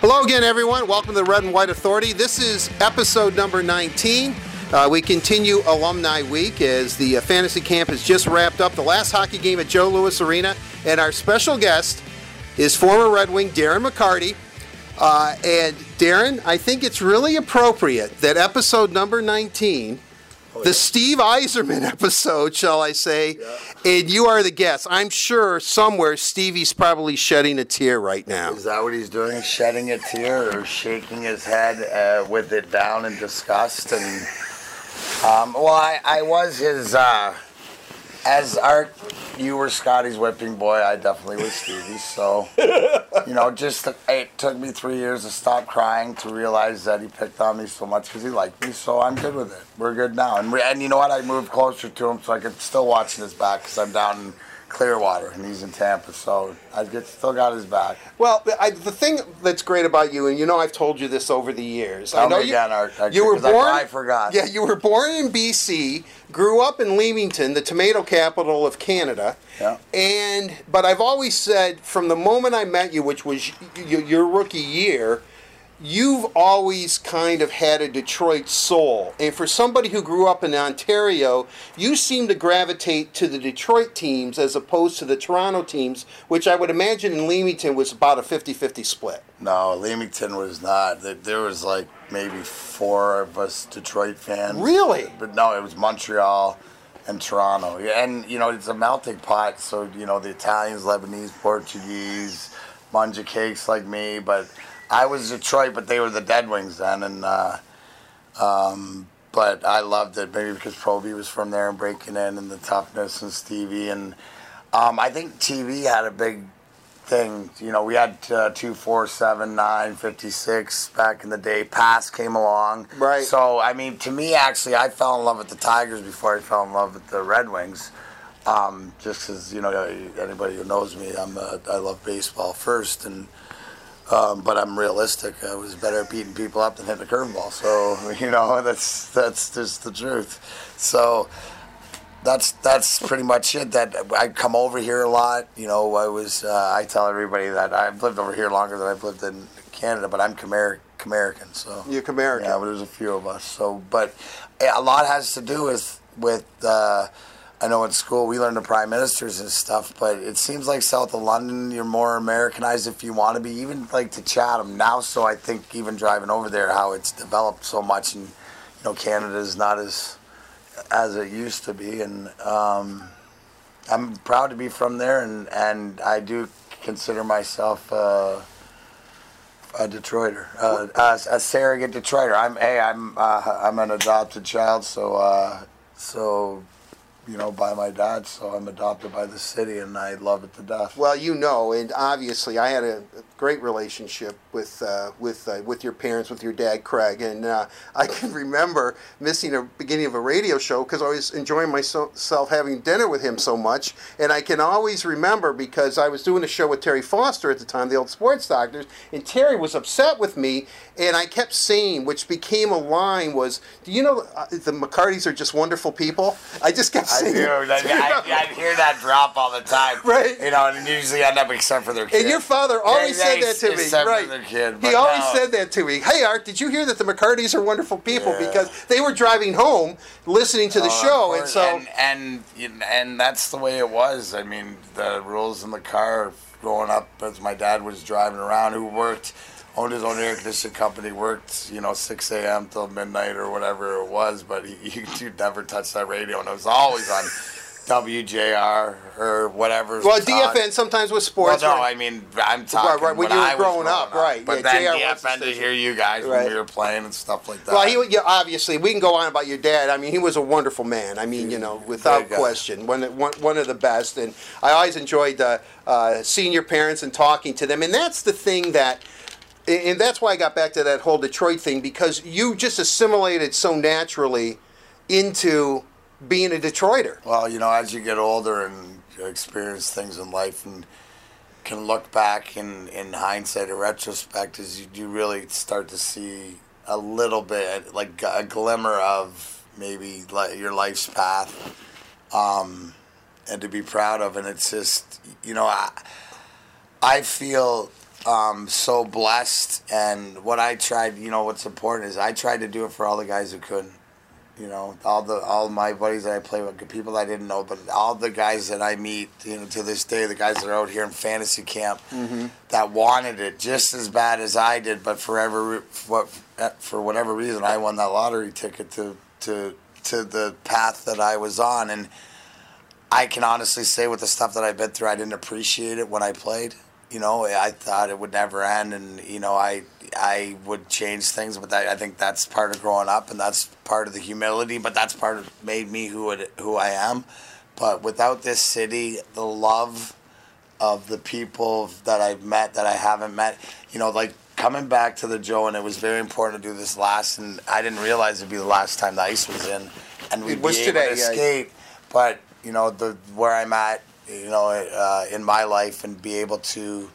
Hello again, everyone. Welcome to the Red and White Authority. This is episode number 19. Uh, we continue Alumni Week as the uh, fantasy camp has just wrapped up. The last hockey game at Joe Louis Arena, and our special guest is former Red Wing Darren McCarty. Uh, and Darren, I think it's really appropriate that episode number 19 the Steve Yzerman episode, shall I say, and you are the guest. I'm sure somewhere Stevie's probably shedding a tear right now. Is that what he's doing? Shedding a tear or shaking his head uh, with it down in disgust? And um, well, I, I was his. Uh, as Art, you were Scotty's whipping boy. I definitely was Stevie's. So, you know, just it took me three years to stop crying to realize that he picked on me so much because he liked me. So I'm good with it. We're good now. And we, and you know what? I moved closer to him so I could still watch his back because I'm down in Clearwater and he's in Tampa. So I get still got his back. Well, I, the thing that's great about you, and you know I've told you this over the years. Tell I know you, again. I- you were 'cause I born. probably forgot. Yeah, you were born in BC, grew up in Leamington, the tomato capital of Canada. Yeah. And but I've always said from the moment I met you, which was your rookie year, you've always kind of had a Detroit soul. And for somebody who grew up in Ontario, you seem to gravitate to the Detroit teams as opposed to the Toronto teams, which I would imagine in Leamington was about a 50-50 split. No, Leamington was not. There- There was like maybe four of us Detroit fans. Really? But no, it was Montreal and Toronto. And, you know, it's a melting pot. So, you know, the Italians, Lebanese, Portuguese, mangiacakes like me. But I was Detroit, but they were the Dead Wings then. And, uh, um, but I loved it, maybe because Proby was from there and breaking in and the toughness and Stevie. And um, I think TV had a big thing. You know, we had uh, 2, 4, 7, 9, 56 back in the day. Pass came along. Right. So, I mean, to me, actually, I fell in love with the Tigers before I fell in love with the Red Wings. Um, just because, you know, anybody who knows me, I'm uh, I love baseball first. and um, But I'm realistic. I was better at beating people up than hitting a curveball. So, you know, that's, that's just the truth. So, that's that's pretty much it. That I come over here a lot. You know, I was uh, I tell everybody that I've lived over here longer than I've lived in Canada, but I'm Khmer American. So You're American. Yeah, but there's a few of us. So, but a lot has to do with with. Uh, I know in school we learn the prime ministers and stuff, but it seems like south of London you're more Americanized if you want to be. Even like to Chatham now. So I think even driving over there, how it's developed so much, and you know Canada is not as as it used to be, and um, I'm proud to be from there, and, and I do consider myself uh, a Detroiter, uh, a, a surrogate Detroiter. I'm hey, I'm uh, I'm an adopted child, so uh, so you know by my dad, so I'm adopted by the city, and I love it to death. Well, you know, and obviously, I had a great relationship with uh, with uh, with your parents, with your dad, Craig, and uh, I can remember missing a beginning of a radio show because I was enjoying myself having dinner with him so much, and I can always remember because I was doing a show with Terry Foster at the time, the old sports doctors, and Terry was upset with me, and I kept saying, which became a line, was, "Do you know uh, the McCartys are just wonderful people?" I just kept I saying, do. I, I, I hear that drop all the time. Right. You know, and usually end up except for their kid. And your father always Yeah, said that to me, right? kid, he always said that to me. Hey, Art, did you hear that the McCartys are wonderful people Yeah. because they were driving home listening to the oh, of show, and so and and, and that's the way it was. I mean, the rules in the car growing up as my dad was driving around, who worked, owned his own air conditioning company, worked you know six a.m. till midnight or whatever it was, but he, he he never touched that radio, and it was always on. WJR or whatever. well, DFN sometimes with sports. Well, no, right? I mean, I'm talking right, when when you were I was growing up, right, But yeah, then JR the DFN to hear you guys Right. when we were playing and stuff like that. Well, he yeah, obviously we can go on about your dad. I mean, he was a wonderful man. I mean, you know, without guy. question, one, one one of the best. And I always enjoyed uh, uh, seeing your parents and talking to them. And that's the thing that, and that's why I got back to that whole Detroit thing because you just assimilated so naturally into being a Detroiter. Well, you know, as you get older and experience things in life and can look back in, in hindsight or retrospect, is you, you really start to see a little bit, like a glimmer of maybe your life's path. Um, and to be proud of. And it's just, you know, I, I feel um, so blessed. And what I tried, you know, what's important is I tried to do it for all the guys who couldn't. You know, all the all my buddies that I play with, people I didn't know, but all the guys that I meet, you know, to this day, the guys that are out here in fantasy camp Mm-hmm. that wanted it just as bad as I did, but forever, what for whatever reason, I won that lottery ticket to to to the path that I was on, and I can honestly say with the stuff that I've been through, I didn't appreciate it when I played. You know, I thought it would never end, and you know, I I would change things, but that, I think that's part of growing up, and that's part of the humility. But that's part of made me who it, who I am. But without this city, the love of the people that I've met that I haven't met, you know, like coming back to the Joe, and it was very important to do this last, and I didn't realize it'd be the last time the ice was in, and we'd It was be today, able to yeah. skate. But you know, the where I'm at, you know, uh, in my life, and be able to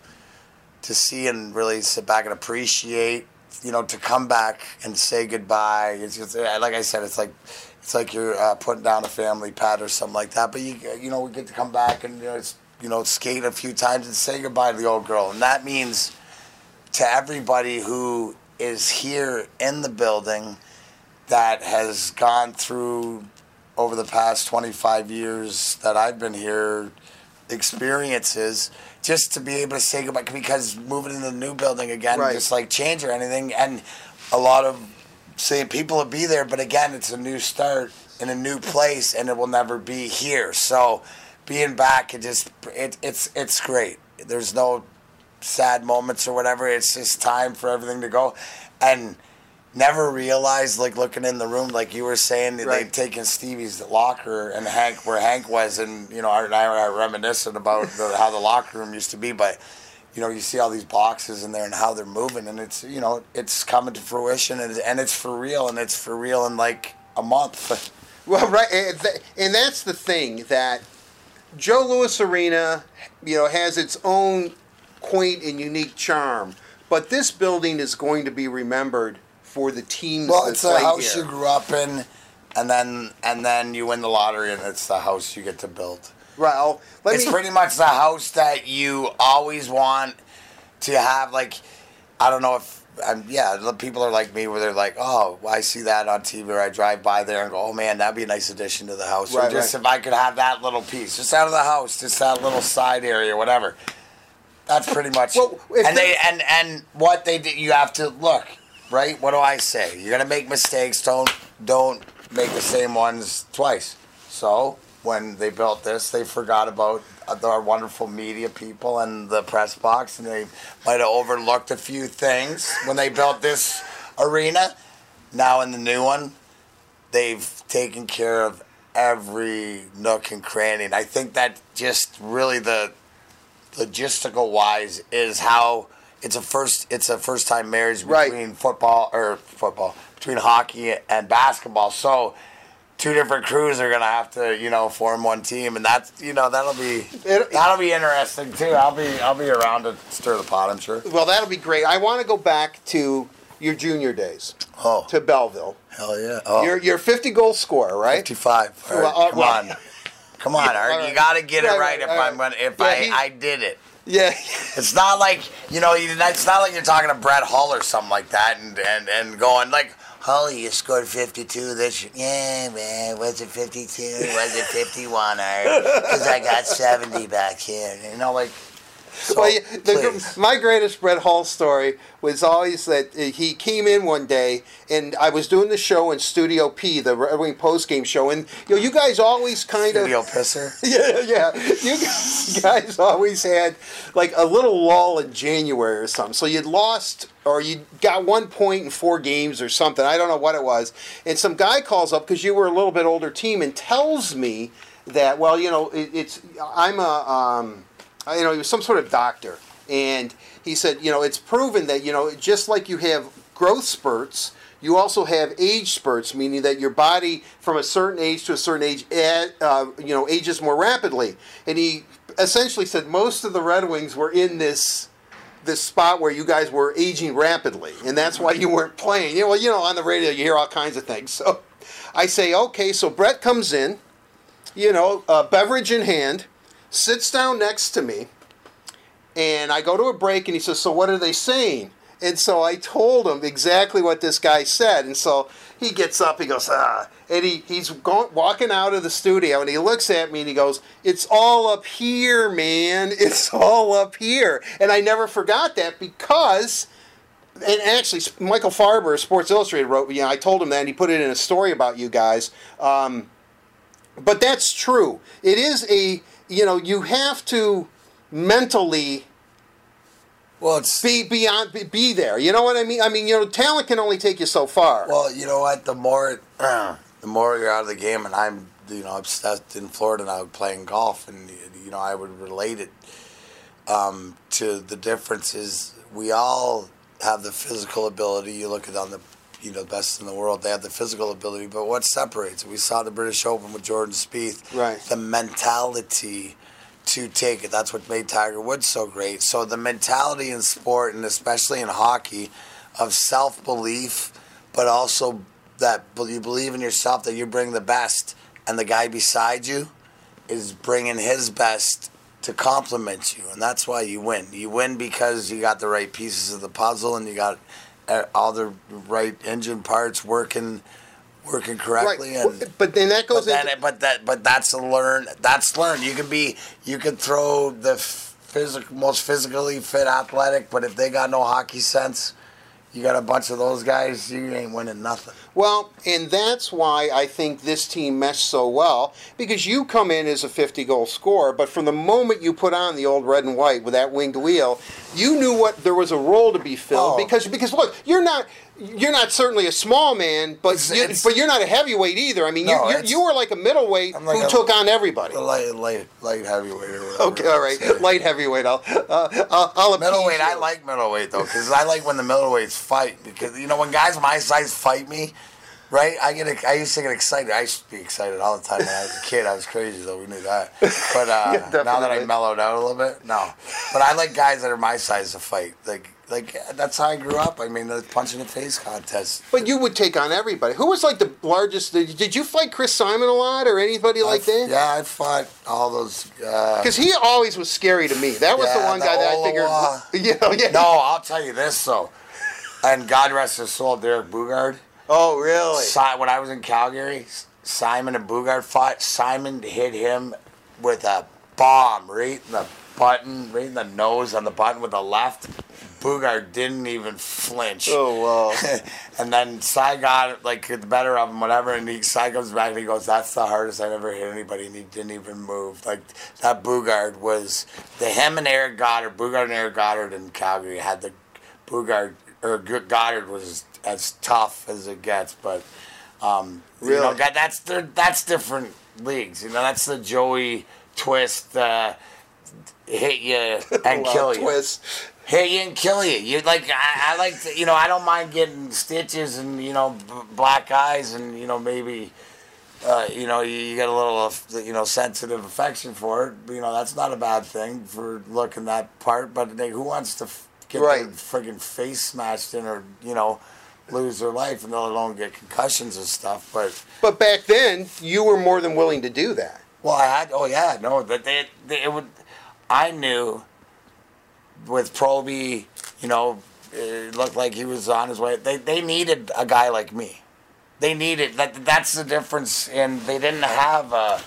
to see and really sit back and appreciate, you know, to come back and say goodbye. It's just uh, like I said, it's like it's like you're uh, putting down a family pet or something like that. But you you know, we get to come back and you know, you know skate a few times and say goodbye to the old girl, and that means to everybody who is here in the building that has gone through over the past 25 years that I've been here experiences just to be able to say goodbye because moving into the new building again Right. just like change or anything and a lot of saying people will be there but again it's a new start in a new place and it will never be here so being back it just it, it's it's great there's no sad moments or whatever. It's just time for everything to go. And never realized, like looking in the room, like you were saying, that Right. they'd taken Stevie's locker and Hank, where Hank was, and you know, Art and I were reminiscent about the, how the locker room used to be. But you know, you see all these boxes in there and how they're moving, and it's you know, it's coming to fruition, and, and it's for real, and it's for real in like a month. Well, right, and th- and that's the thing that Joe Louis Arena, you know, has its own quaint and unique charm. But this building is going to be remembered for the teams Well, that it's a play house here. you grew up in, and then and then you win the lottery, and it's the house you get to build. Well, it's me, pretty much the house that you always want to have. Like, I don't know if, um, yeah, the people are like me where they're like, oh, I see that on TV, or I drive by there and go, oh man, that'd be a nice addition to the house. Right, or just right. if I could have that little piece, just out of the house, just that little side area, whatever. That's pretty much. Well, and the- they and and what they do, you have to look right. What do I say? You're gonna make mistakes. Don't don't make the same ones twice. So when they built this, they forgot about our wonderful media people and the press box, and they might have overlooked a few things when they built this arena. Now in the new one, they've taken care of every nook and cranny, and I think that just really the logistical wise is how it's a first it's a first time marriage Right. between football or football between hockey and basketball. So two different crews are gonna have to you know form one team, and that's you know that'll be It- that'll be interesting too. I'll be I'll be around to stir the pot. I'm sure. well, that'll be great. I want to go back to your junior days Oh to Belleville. hell yeah! Oh, You're you're 50 goal scorer, right? 55. All right, Well, uh, come on. Come on, Art. all You got to get Right, it right right, if I'm right. gonna if Yeah, I he- I did it. Yeah. It's not like you know. It's not like you're talking to Brett Hull or something like that, and and, and going like, Hull, you scored 52 this year. Yeah, man. Was it 52? Was it 51? Because I got 70 back here. You know, like. So, well, the, my greatest Brett Hull story was always that uh, he came in one day, and I was doing the show in Studio P, the Red Wing post game show, and you know, you guys always kind Studio of pisser. yeah, yeah, you guys always had like a little lull in January or something. So you'd lost or you got one point in four games or something. I don't know what it was, and some guy calls up because you were a little bit older team and tells me that well, you know, it, it's I'm a um, you know, he was some sort of doctor, and he said, you know, it's proven that you know, just like you have growth spurts, you also have age spurts, meaning that your body, from a certain age to a certain age, ad, uh, you know, ages more rapidly. And he essentially said most of the Red Wings were in this this spot where you guys were aging rapidly, and that's why you weren't playing. You know, well, you know, on the radio you hear all kinds of things. So I say, okay, so Brett comes in you know, a beverage in hand, sits down next to me, and I go to a break, and he says, "So what are they saying?" And so I told him exactly what this guy said, and so he gets up, he goes, ah, and he, he's going, walking out of the studio, and he looks at me and he goes, "It's all up here, man. It's all up here." And I never forgot that because and actually, Michael Farber, Sports Illustrated, wrote. You know, I told him that, and he put it in a story about you guys. Um, but that's true. It is a you know you have to mentally Well, it's be beyond be, be there. You know what I mean? I mean, you know, talent can only take you so far. Well, you know what? The more the more you're out of the game, and I'm you know obsessed in Florida now playing golf, and you know I would relate it um, to the differences. We all have the physical ability. You look at on the you know the best in the world, they have the physical ability, but what separates? We saw the British Open with Jordan Spieth. Right. The mentality to take it. That's what made Tiger Woods so great. So the mentality in sport, and especially in hockey, of self belief, but also that you believe in yourself that you bring the best, and the guy beside you is bringing his best to complement you, and that's why you win. You win because you got the right pieces of the puzzle, and you got Uh, all the right engine parts working working correctly right. and but then that goes but, then, into but that but that's a learn that's learn you can be you can throw the physical most physically fit athletic but if they got no hockey sense you got a bunch of those guys you ain't winning nothing Well, and that's why I think this team meshed so well because you come in as a 50 goal scorer, but from the moment you put on the old red and white with that winged wheel, you knew what there was a role to be filled Oh. because because look, you're not you're not certainly a small man, but It's- you, it's- but you're not a heavyweight either. I mean, No, you you you were like a middleweight like who a- took on everybody. light light light heavyweight Okay, all right, light heavyweight. I'll uh, I'll, I'll appease Middleweight, I like middleweight though, because I like when the middleweights fight. Because you know when guys my size fight me, right? I get, I used to get excited. I used to be excited all the time when I was a kid. I was crazy though. We knew that. But uh, Yeah, now that I mellowed out a little bit, no. But I like guys that are my size to fight. Like, like that's how I grew up. I mean, the punch in the face contest. But you would take on everybody. Who was like the largest? Did you fight Chris Simon a lot or anybody like I- that? Yeah, I fought all those. Uh, Because he always was scary to me. That was the one the guy that I figured. You know, yeah. no, I'll tell you this though. And God rest his soul, Derek Boogaard. Oh, really? Si- when I was in Calgary, Simon and Boogaard fought. Simon hit him with a bomb right in the button, right in the nose on the button with the left. Boogaard didn't even flinch. Oh, wow. and then Cy got it, like the better of him, whatever. And he Cy comes back and he goes, "That's the hardest I've ever hit anybody." And he didn't even move. Like that Boogaard was the him and Eric Godard, Boogaard and Eric Godard in Calgary had the Boogaard or Godard was as tough as it gets, but um, you know Really? that's that's different leagues. You know that's the Joey twist. Uh, hit you and kill you twist. hit you and kill you. You like I, I like to, you know I don't mind getting stitches and you know b- black eyes and you know maybe uh, you know you, you get a little you know sensitive affection for it. You know that's not a bad thing for looking that part. But like, who wants to f- get Right. their friggin' face smashed in or you know lose their life and let alone get concussions and stuff? But But back then, you were more than willing to do that. well, I had. Oh yeah, no, that they, they it would. I knew with Proby, you know, it looked like he was on his way. They they needed a guy like me. They needed that. That's the difference. And they didn't have a,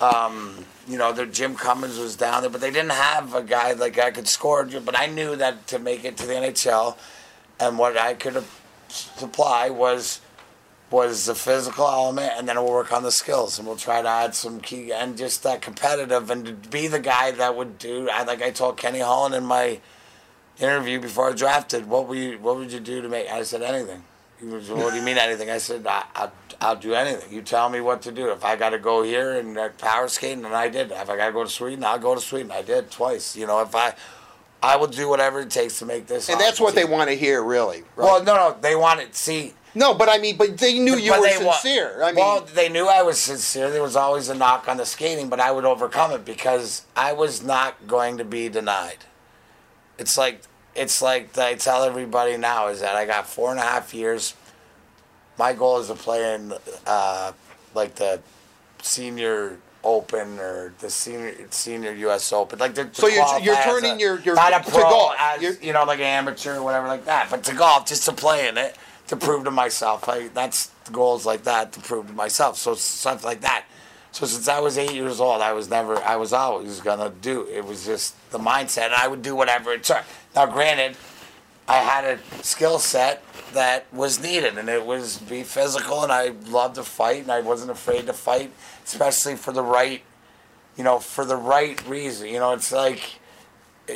um, you know, their Jim Cummins was down there, but they didn't have a guy like I could score. But I knew that to make it to the NHL, and what I could supply was was the physical element, and then we'll work on the skills, and we'll try to add some key and just that competitive, and to be the guy that would do. I like I told Kenny Holland in my interview before I drafted, what would you what would you do to make? I said anything. He was, what do you mean anything? I said I, I I'll do anything. You tell me what to do. If I got to go here and uh, power skating, and I did. If I got to go to Sweden, I'll go to Sweden. I did twice. You know, if I I will do whatever it takes to make this. And that's what they want to hear, really. Right? Well, no, no, they want wanted see. No, but I mean, but they knew you But were wa- sincere. I mean, well, they knew I was sincere. There was always a knock on the skating, but I would overcome it because I was not going to be denied. It's like it's like I tell everybody now is that I got four and a half years. My goal is to play in uh, like the senior Open or the senior senior U.S. Open. Like the, to So you're- you're turning a- your- your- not a to pro golf. as you know like an amateur or whatever like that, but to golf just to play in it to prove to myself. Like that's the goals like that to prove to myself. So stuff like that. So since I was eight years old, I was never, I was always gonna do. It was just the mindset, and I would do whatever it took. Now, granted, I had a skill set that was needed, and it was be physical, and I loved to fight, and I wasn't afraid to fight, especially for the right, you know, for the right reason. You know, it's like,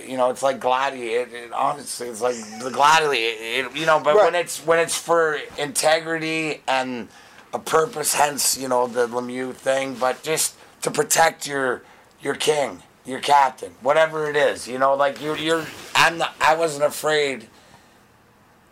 you know, it's like gladiator. It, it, honestly, it's like the gladiator. It, you know, but when it's when it's for integrity and a purpose, hence you know the Lemieux thing, but just to protect your your king, your captain, whatever it is. You know, like you're you're. I'm not, I wasn't afraid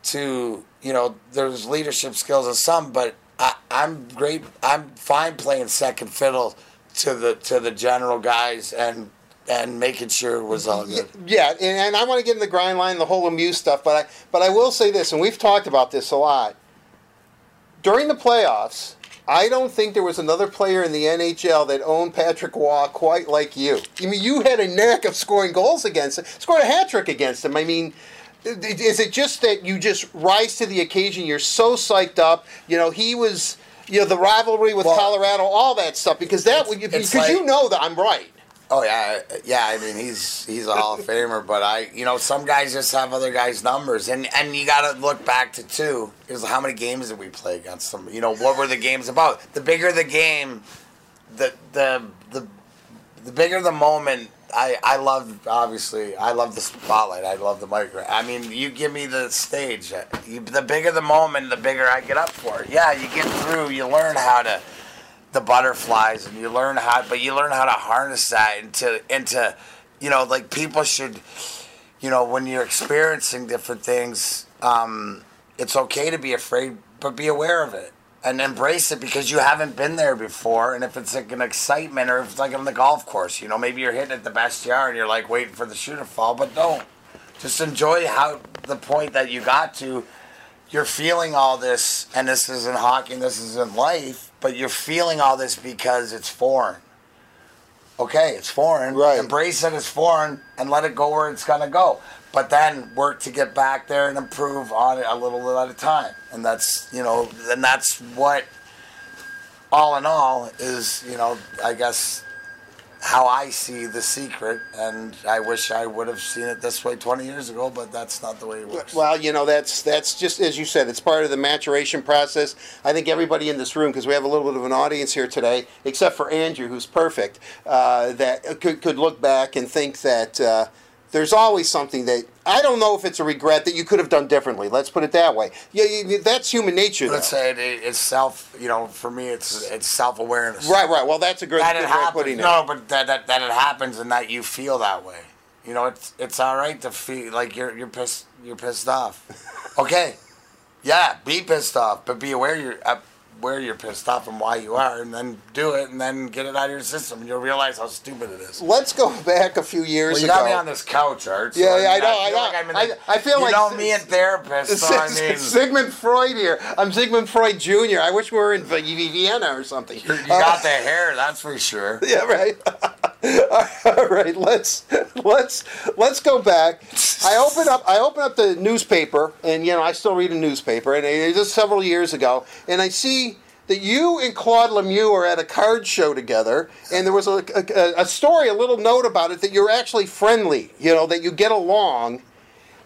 to you know there's leadership skills in some, but I, I'm great. I'm fine playing second fiddle to the to the general guys and and making sure it was all good. Yeah, and, and I want to get in the grind line, the whole Amuse stuff, but I but I will say this, and we've talked about this a lot. During the playoffs, I don't think there was another player in the NHL that owned Patrick Roy quite like you. I mean, you had a knack of scoring goals against him, scored a hat trick against him. I mean, is it just that you just rise to the occasion? You're so psyched up. You know, he was. You know the rivalry with Well, Colorado, all that stuff, because that would because you know that I'm right. Oh yeah, yeah. I mean, he's he's a Hall of Famer, but I, you know, some guys just have other guys' numbers, and and you got to look back to two is how many games did we play against them? You know, what were the games about? The bigger the game, the the the the bigger the moment. I I love obviously I love the spotlight. I love the micro. I mean, you give me the stage. You, the bigger the moment, the bigger I get up for it. Yeah, you get through. You learn how to the butterflies and you learn how but you learn how to harness that into into you know like people should you know when you're experiencing different things um, it's okay to be afraid but be aware of it and embrace it because you haven't been there before. And if it's like an excitement or if it's like on the golf course you know maybe you're hitting at the best yard and you're like waiting for the shoe to fall but don't. Just enjoy how the point that you got to you're feeling all this, and this isn't hockey, and this isn't life, but you're feeling all this because it's foreign. Okay, it's foreign. Right. Embrace it as foreign and let it go where it's gonna go. But then work to get back there and improve on it a little bit at a time. And that's you know, and that's what all in all is, you know, I guess how I see the secret, and I wish I would have seen it this way 20 years ago, but that's not the way it works. Well, you know, that's that's just as you said. It's part of the maturation process. I think everybody in this room, because we have a little bit of an audience here today, except for Andrew, who's perfect, uh, that could could look back and think that uh, there's always something that I don't know if it's a regret that you could have done differently. Let's put it that way. Yeah, you, that's human nature. Let's say it, it's self. You know, for me, it's it's self awareness. Right, right. Well, that's a great, That good it happens. putting it. No, but that, that that it happens and that you feel that way. You know, it's it's all right to feel like you're you're pissed you're pissed off. Okay, yeah, be pissed off, but be aware you're uh, where you're pissed off and why you are, and then do it, and then get it out of your system, and you'll realize how stupid it is. Let's go back a few years Well, you ago. got me on this couch, Art. so Yeah, yeah, I mean, know, I feel know. like I'm in I- the- I feel you like know me and therapists. So I mean, Sigmund Freud here. I'm Sigmund Freud Jr. I wish we were in Vienna or something. you got the hair, that's for sure. Yeah, right. All right, let's let's let's go back. I open up I open up the newspaper, and you know I still read a newspaper, and it several years ago, and I see that you and Claude Lemieux are at a card show together, and there was a, a, a story, a little note about it that you're actually friendly. You know that you get along.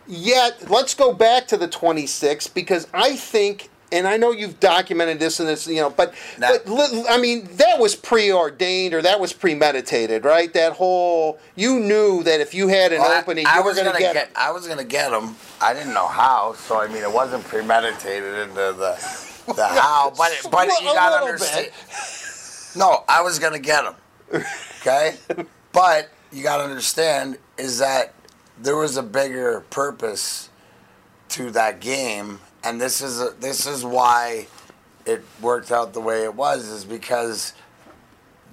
Yet, let's go back to the 26 because I think, and I know you've documented this and this, you know, but, Nah. but I mean, that was preordained or that was premeditated, right? That whole, you knew that if you had an Well, opening, I, you was going to gonna get, I was gonna get him. I didn't know how, so I mean, it wasn't premeditated into the the how. But it, but Well, you gotta little understand. No, I was gonna get them. Okay, but you gotta understand is that there was a bigger purpose to that game, and this is a, this is why it worked out the way it was, is because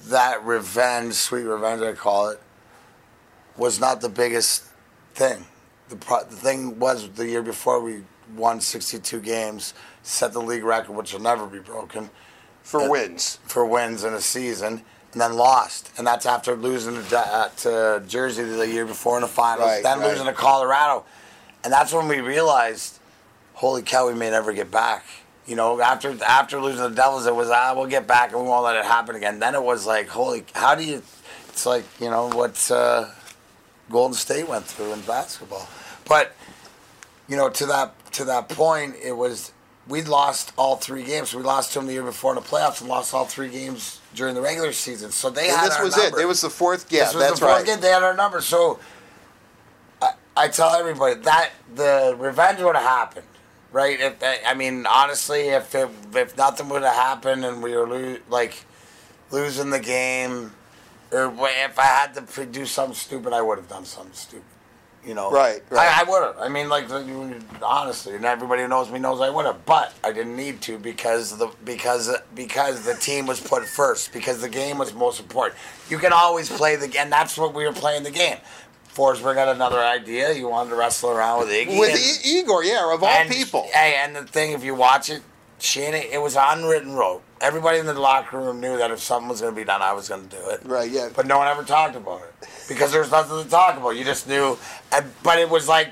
that revenge, sweet revenge, I call it, was not the biggest thing. The, pro- the thing was the year before we won 62 games, set the league record, which will never be broken for wins. for wins in a season. and then lost, and that's after losing to, uh, to Jersey the year before in the finals, Right, then right. losing to Colorado, and that's when we realized, holy cow, we may never get back. You know, after after losing the Devils, it was ah, we'll get back and we won't let it happen again. Then it was like, holy, how do you? It's like you know what uh, Golden State went through in basketball, but you know to that to that point, it was we'd lost all three games. We lost to them the year before in the playoffs and lost all three games during the regular season. So they And had this our was number. it. It was the fourth. Yeah, this was that's the fourth right. game. They had our number. So I, I tell everybody that the revenge would have happened, right? If I mean, honestly, if it, if nothing would have happened and we were lo- like losing the game, or if I had to do something stupid, I would have done something stupid. You know, Right, right. I, I would have. I mean, like honestly, and everybody who knows me knows I would have, but I didn't need to because the because because the team was put first because the game was most important. You can always play the game, and that's what we were playing the game. Forsberg had another idea. He wanted to wrestle around with Iggy. With and- I- Igor, yeah, of all and, people. Hey, and the thing, if you watch it, Shane, it was unwritten rule. Everybody in the locker room knew that if something was going to be done, I was going to do it. Right, yeah. But no one ever talked about it because there was nothing to talk about. You just knew. And, but it was like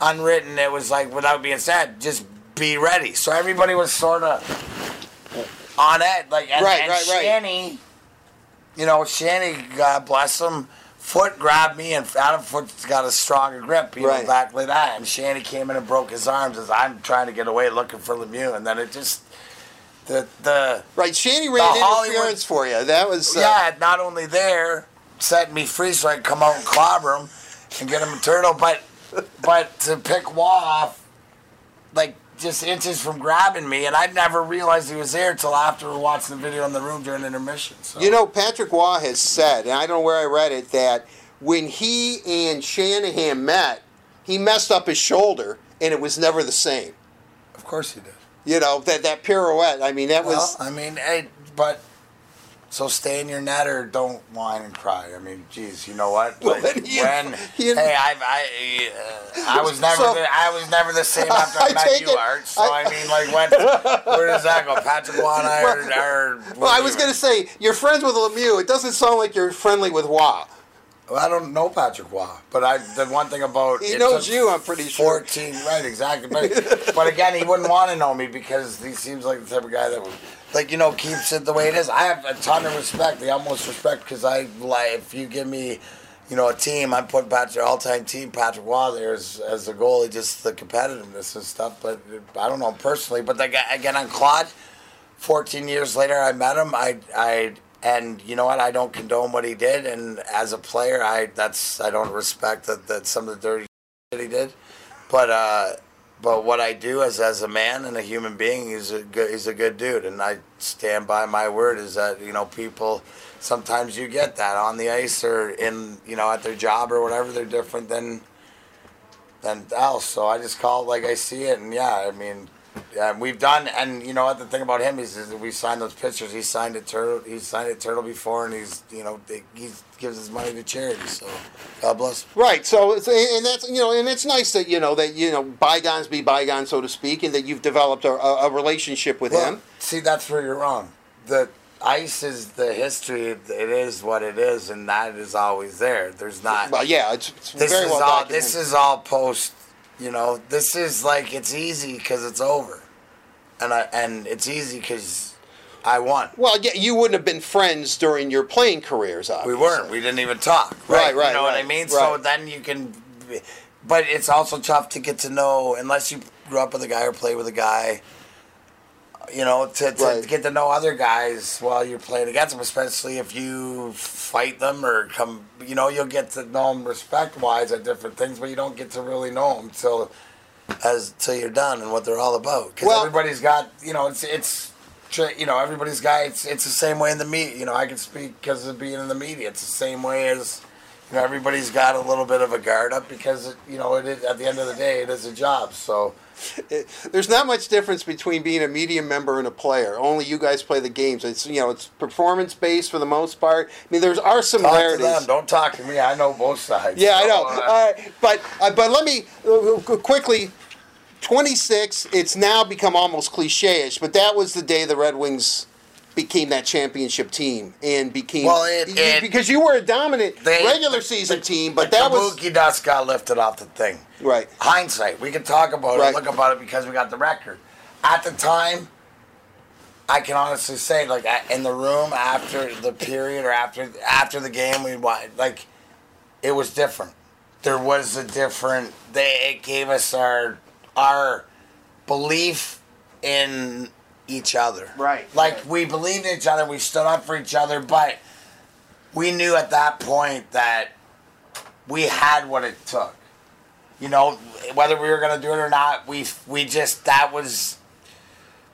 unwritten. It was like without being said, just be ready. So everybody was sort of on it. Like and, Right, and right, right. Shanny, you know, Shanny, God bless him. Foote grabbed me, and Adam Foote's got a stronger grip, you Right. back like that. And Shanny came in and broke his arms as I'm trying to get away, looking for Lemieux, and then it just the the Right, Shanny ran The Hollywood- interference for you. That was uh, yeah, not only there, setting me free so I could come out and clobber him and get him a turtle, but but to pick Wall off like just inches from grabbing me, and I never realized he was there till after watching the video in the room during intermission. So. You know, Patrick Roy has said, and I don't know where I read it, that when he and Shanahan met, he messed up his shoulder, and it was never the same. of course he did. You know that that pirouette. I mean, that Well, was I mean, hey, but so stay in your net or don't whine and cry. I mean, geez, you know what? Like, he- when he- hey, I I uh, I was never So- the, I was never the same after I, I met you, it- Art. So I- I, mean, like, when where does that go? Patrick Roy and I are, Well, I was going to say you're friends with Lemieux. It doesn't sound like you're friendly with Roy. Well, I don't know Patrick Roy, but I the one thing about He knows you, I'm pretty sure. Fourteen, right? Exactly. But, but again, he wouldn't want to know me because he seems like the type of guy that would, like you know, keeps it the way it is. I have a ton of respect, the utmost respect, because I like if you give me, you know, a team, I'm putting Patrick all-time team Patrick Roy there as as the goalie, just the competitiveness and stuff. But I don't know personally. But like, again, on Claude, 14 years later, I met him. I, I, and you know what? I don't condone what he did. And as a player, I that's I don't respect that, that some of the dirty shit he did. But uh, but what I do as as a man and a human being, he's a good he's a good dude, and I stand by my word. Is that you know people sometimes you get that on the ice or in you know at their job or whatever. They're different than than else. So I just call it like I see it, and yeah, I mean, yeah, we've done. And you know what? The thing about him is, is we signed those pictures. He signed a turtle. He signed it turtle before, and he's you know he gives his money to charity. So God bless. Right. So, it's, and that's you know, and it's nice that you know that you know bygones be bygones, so to speak, and that you've developed a, a a relationship with Well, him. see, that's where you're wrong. The ice is the history. It is what it is, and that is always there. There's not. Well, yeah, it's, it's this very is well all. documented. This is all post. You know, this is like it's easy because it's over, and I and it's easy because I won. well, yeah, you wouldn't have been friends during your playing careers, We weren't. We didn't even talk. Right, right, You know what I right, mean? So then you can. But it's also tough to get to know unless you grew up with a guy or play with a guy. You know, to, to Right. get to know other guys while you're playing against them, especially if you fight them or come. You know, you'll get to know them respect wise at different things, but you don't get to really know them till as till you're done and what they're all about. Because Well- everybody's got. You know, it's it's. You know, everybody's got. It's it's the same way in the media. You know, I can speak because of being in the media. It's the same way as. You know, everybody's got a little bit of a guard up because it, you know it is, at the end of the day it is a job. So It- there's not much difference between being a media member and a player. Only you guys play the games. It's you know it's performance based for the most part. I mean, there's are talk similarities. them. Don't talk to me. I know both sides. Yeah, I know. All right, but uh, but let me uh, quickly. 26. It's now become almost cliche-ish, but that was the day the Red Wings became that championship team and became Well, it- you- it- because you were a dominant They- regular season the- team, but that was kabuki dust got lifted off the thing. right. Hindsight, we can talk about Right. it, look about it because we got the record. At the time, I can honestly say, like in the room after the period or after after the game, we like it was different. There was a different. They it gave us our our belief in each other. Right, Like right. we believed in each other. We stood up for each other, but we knew at that point that we had what it took. You know, whether we were going to do it or not, we we just that was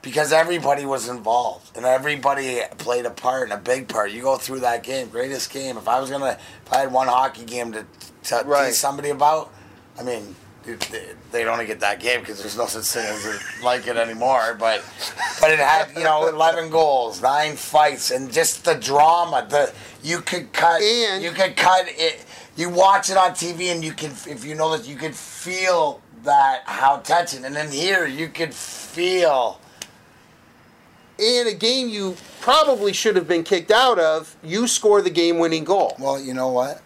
because everybody was involved and everybody played a part and a big part. You go through that game, greatest game. If I was gonna, if I had one hockey game to, to Right. teach somebody about, I mean, they, they'd only get that game because there's no such thing as like it anymore. But but it had you know 11 goals, nine fights, and just the drama. The you could cut And- you could cut it. You watch it on TV and you can if you know that you could feel that how tension, and then here you could feel. in a game you probably should have been kicked out of, you score the game-winning goal. Well, you know what?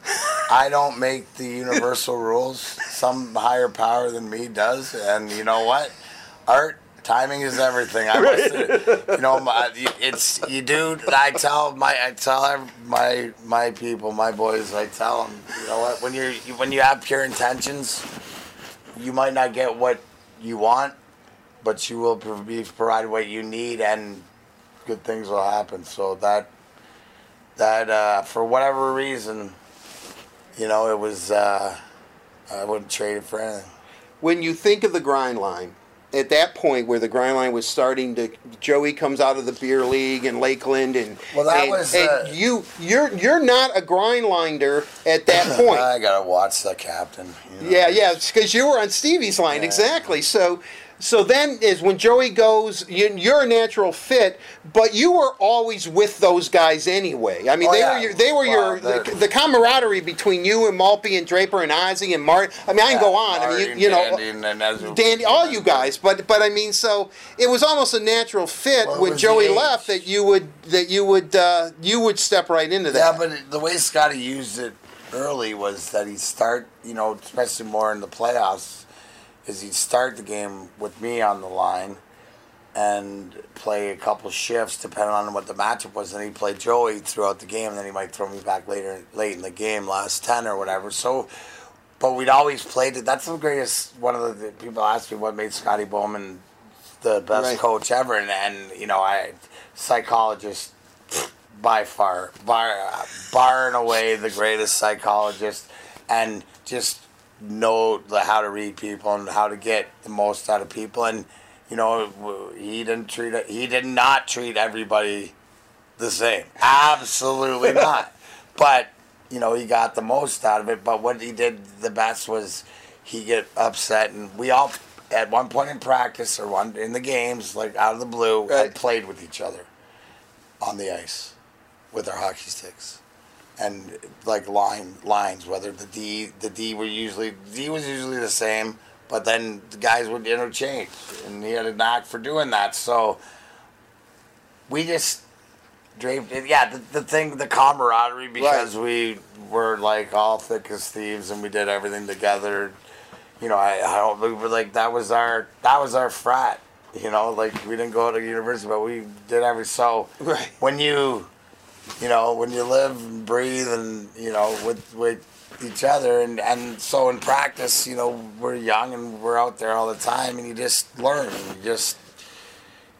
I don't make the universal rules. Some higher power than me does, and you know what? Art timing is everything. I must, you know, my, it's you do. I tell my, I tell my my people, my boys. I tell them, you know what? When you're when you have pure intentions, you might not get what you want, but you will be provided what you need, and good things will happen. So that that uh, for whatever reason, you know, it was uh, I wouldn't trade it for anything. When you think of the grind line, at that point where the grind line was starting to, Joey comes out of the beer league in Lakeland, and Well, that and- was, and uh, you you're you're not a grind linder at that point. I gotta watch the captain. you know. Yeah, yeah, because you were on Stevie's line Yeah. exactly. So, so then is when Joey goes. You, you're a natural fit, but you were always with those guys anyway. I mean, Oh, they yeah. were your, they were Well, your the, the camaraderie between you and Malpe and Draper and Ozzy and Mart. I mean, I can go on. I mean, you, you know. Dandy, and Dandy, all you guys, but but I mean, so it was almost a natural fit Well, when Joey left that you would that you would uh, you would step right into that. Yeah, but it- the way Scotty used it early was that he'd start, you know, especially more in the playoffs, is he'd start the game with me on the line and play a couple shifts depending on what the matchup was. And he'd play Joey throughout the game, and then he might throw me back later, late in the game, last 10 or whatever. So, but we'd always played it. That's the greatest, one of the, the people asked me what made Scotty Bowman the best Right. coach ever. And, and, you know, I, psychologist, by far, bar, uh, bar and away the greatest psychologist, and just know the, how to read people and how to get the most out of people. And you know, he didn't treat it. He did not treat everybody the same. Absolutely not. But you know, he got the most out of it. But what he did the best was he get upset, and we all at one point in practice or one in the games, like out of the blue, Right. played with each other on the ice with our hockey sticks and like line lines whether the D the D were usually D was usually the same but then the guys would interchange and he had a knack for doing that. So we just draped it yeah the, the thing the camaraderie because we were like all thick as thieves and we did everything together. You know I, I don't we were like that was our that was our frat you know like we didn't go to university but we did every so Right. when you you know when you live and breathe and you know with with each other and and so in practice you know we're young and we're out there all the time and you just learn you just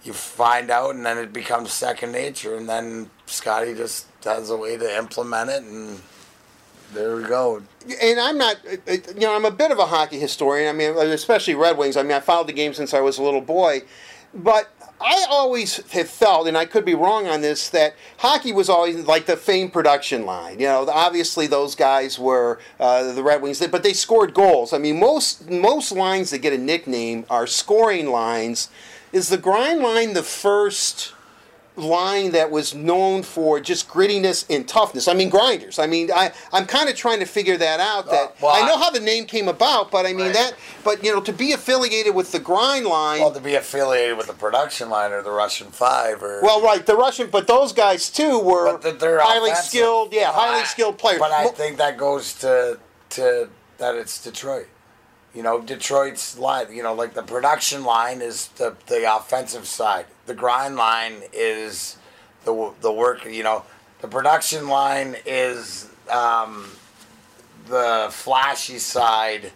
you find out and then it becomes second nature and then Scotty just has a way to implement it and there we go and I'm not, you know, I'm a bit of a hockey historian. I mean, especially Red Wings. I mean, I followed the game since I was a little boy, but I always have felt, and I could be wrong on this, that hockey was always like the fame production line. You know, obviously those guys were uh, the Red Wings, but they scored goals. I mean, most most lines that get a nickname are scoring lines. Is the grind line the first? Line that was known for just grittiness and toughness. I mean, grinders. I mean, I I'm kind of trying to figure that out. That Uh, well, I know how the name came about, but I mean Right. that. But you know, to be affiliated with the grind line. Well, to be affiliated with the production line or the Russian Five or Well, right, the Russian, but those guys too were but th- they're highly offensive. skilled. Yeah, highly I- skilled players. But I think that goes to to that it's Detroit. You know, Detroit's line. You know, like the production line is the the offensive side. The grind line is the the work. You know, the production line is um, the flashy side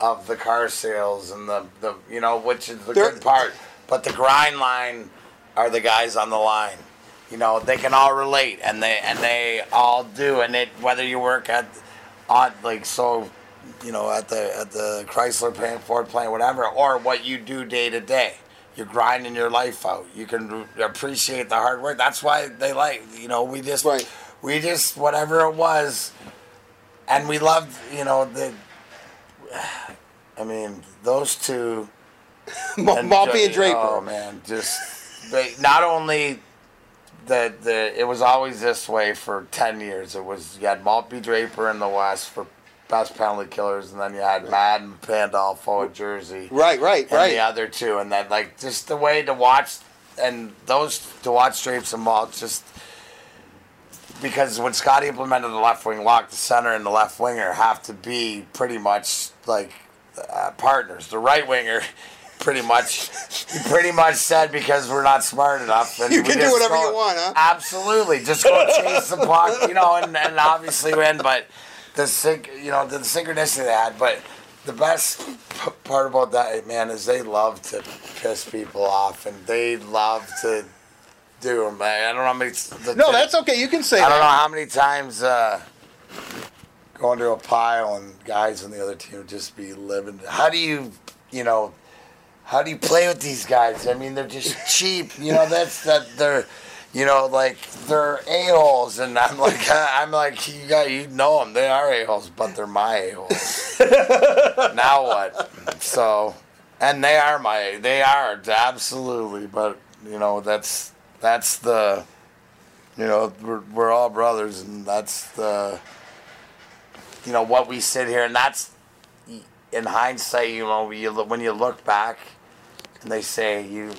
of the car sales and the, the you know which is the They're- good part. But the grind line are the guys on the line. You know they can all relate and they and they all do and it whether you work at odd like so you know at the at the Chrysler plant Ford plant whatever or what you do day to day. You're grinding your life out. You can appreciate the hard work. That's why they like you know we just Right. we just whatever it was and we loved you know the I mean those two Mal- Maltby and Draper. Oh man, just they not only that the it was always this way for ten years. It was you had Maltby Draper in the West for best penalty killers, and then you had Madden Pandolfo at Jersey, Right, right, and right. the other two, and then like just the way to watch and those to watch Drapes and Malt just because when Scotty implemented the left wing lock, the center and the left winger have to be pretty much like uh, partners. The right winger, pretty much, he pretty much said because we're not smart enough. And You can do whatever go- you want, huh? Absolutely, just go chase the puck, you know, and, and obviously win. But the sync, you know, the synchronicity of that. But the best p- part about that man is they love to piss people off, and they love to do them. I don't know how many. The, no, that's okay. You can say I don't know how many times uh, going to a pile and guys on the other team would just be living. How do you, you know, how do you play with these guys? I mean, they're just cheap. You know, that's that they're, you know, like they're a holes, and I'm like, I'm like, you got, you know them. They are a holes, but they're my a holes. now what? So, and they are my, they are absolutely, but you know, that's that's the you know we're, we're all brothers and that's the you know what we sit here and that's in hindsight you know you when you look back and they say you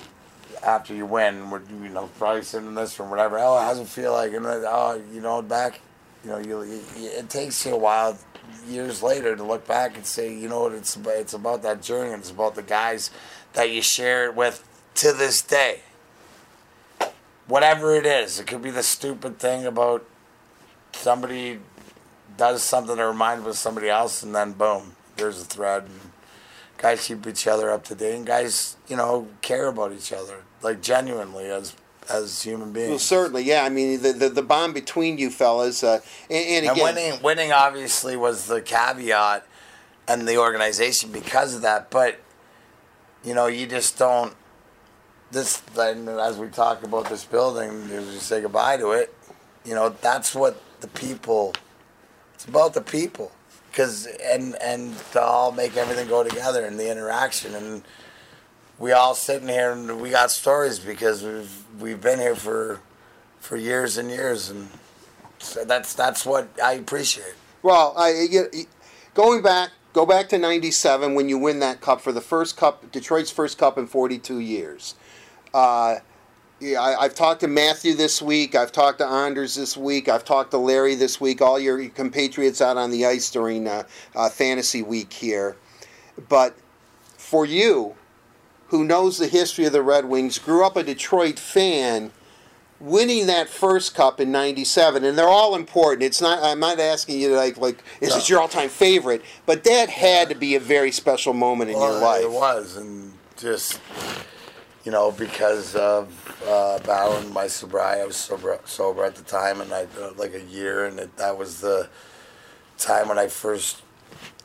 after you win you know probably sitting in this room whatever oh how does it feel like and then, oh you know back you know you, you it takes you a while years later to look back and say you know what it's about it's about that journey and it's about the guys that you share it with to this day whatever it is. It could be the stupid thing about somebody does something to remind with somebody else, and then boom, there's a thread. And guys keep each other up to date, and guys, you know, care about each other like genuinely as as human beings. Well, certainly, yeah. I mean, the the, the bond between you fellas, uh, and, and And winning, winning obviously was the caveat, and the organization because of that. But you know, you just don't. This, and as we talk about this building, as we say goodbye to it, you know, that's what the people. It's about the people, because and and to all make everything go together and the interaction and. We all sitting here and we got stories because we've we've been here for for years and years and so that's that's what I appreciate. well, I going back, go back to '97 when you win that cup for the first cup, Detroit's first cup in 42 years. Uh, yeah, I, I've talked to Matthew this week. I've talked to Anders this week. I've talked to Larry this week. All your compatriots out on the ice during uh, uh, fantasy week here. But for you, who knows the history of the Red Wings, grew up a Detroit fan, winning that first cup in '97, and they're all important. It's not. I'm not asking you to like like is No. it your all-time favorite, but that had to be a very special moment in your life. It was, and just you know because of uh, battling my sobriety, I was sober sober at the time, and I uh, like a year, and it, that was the time when I first,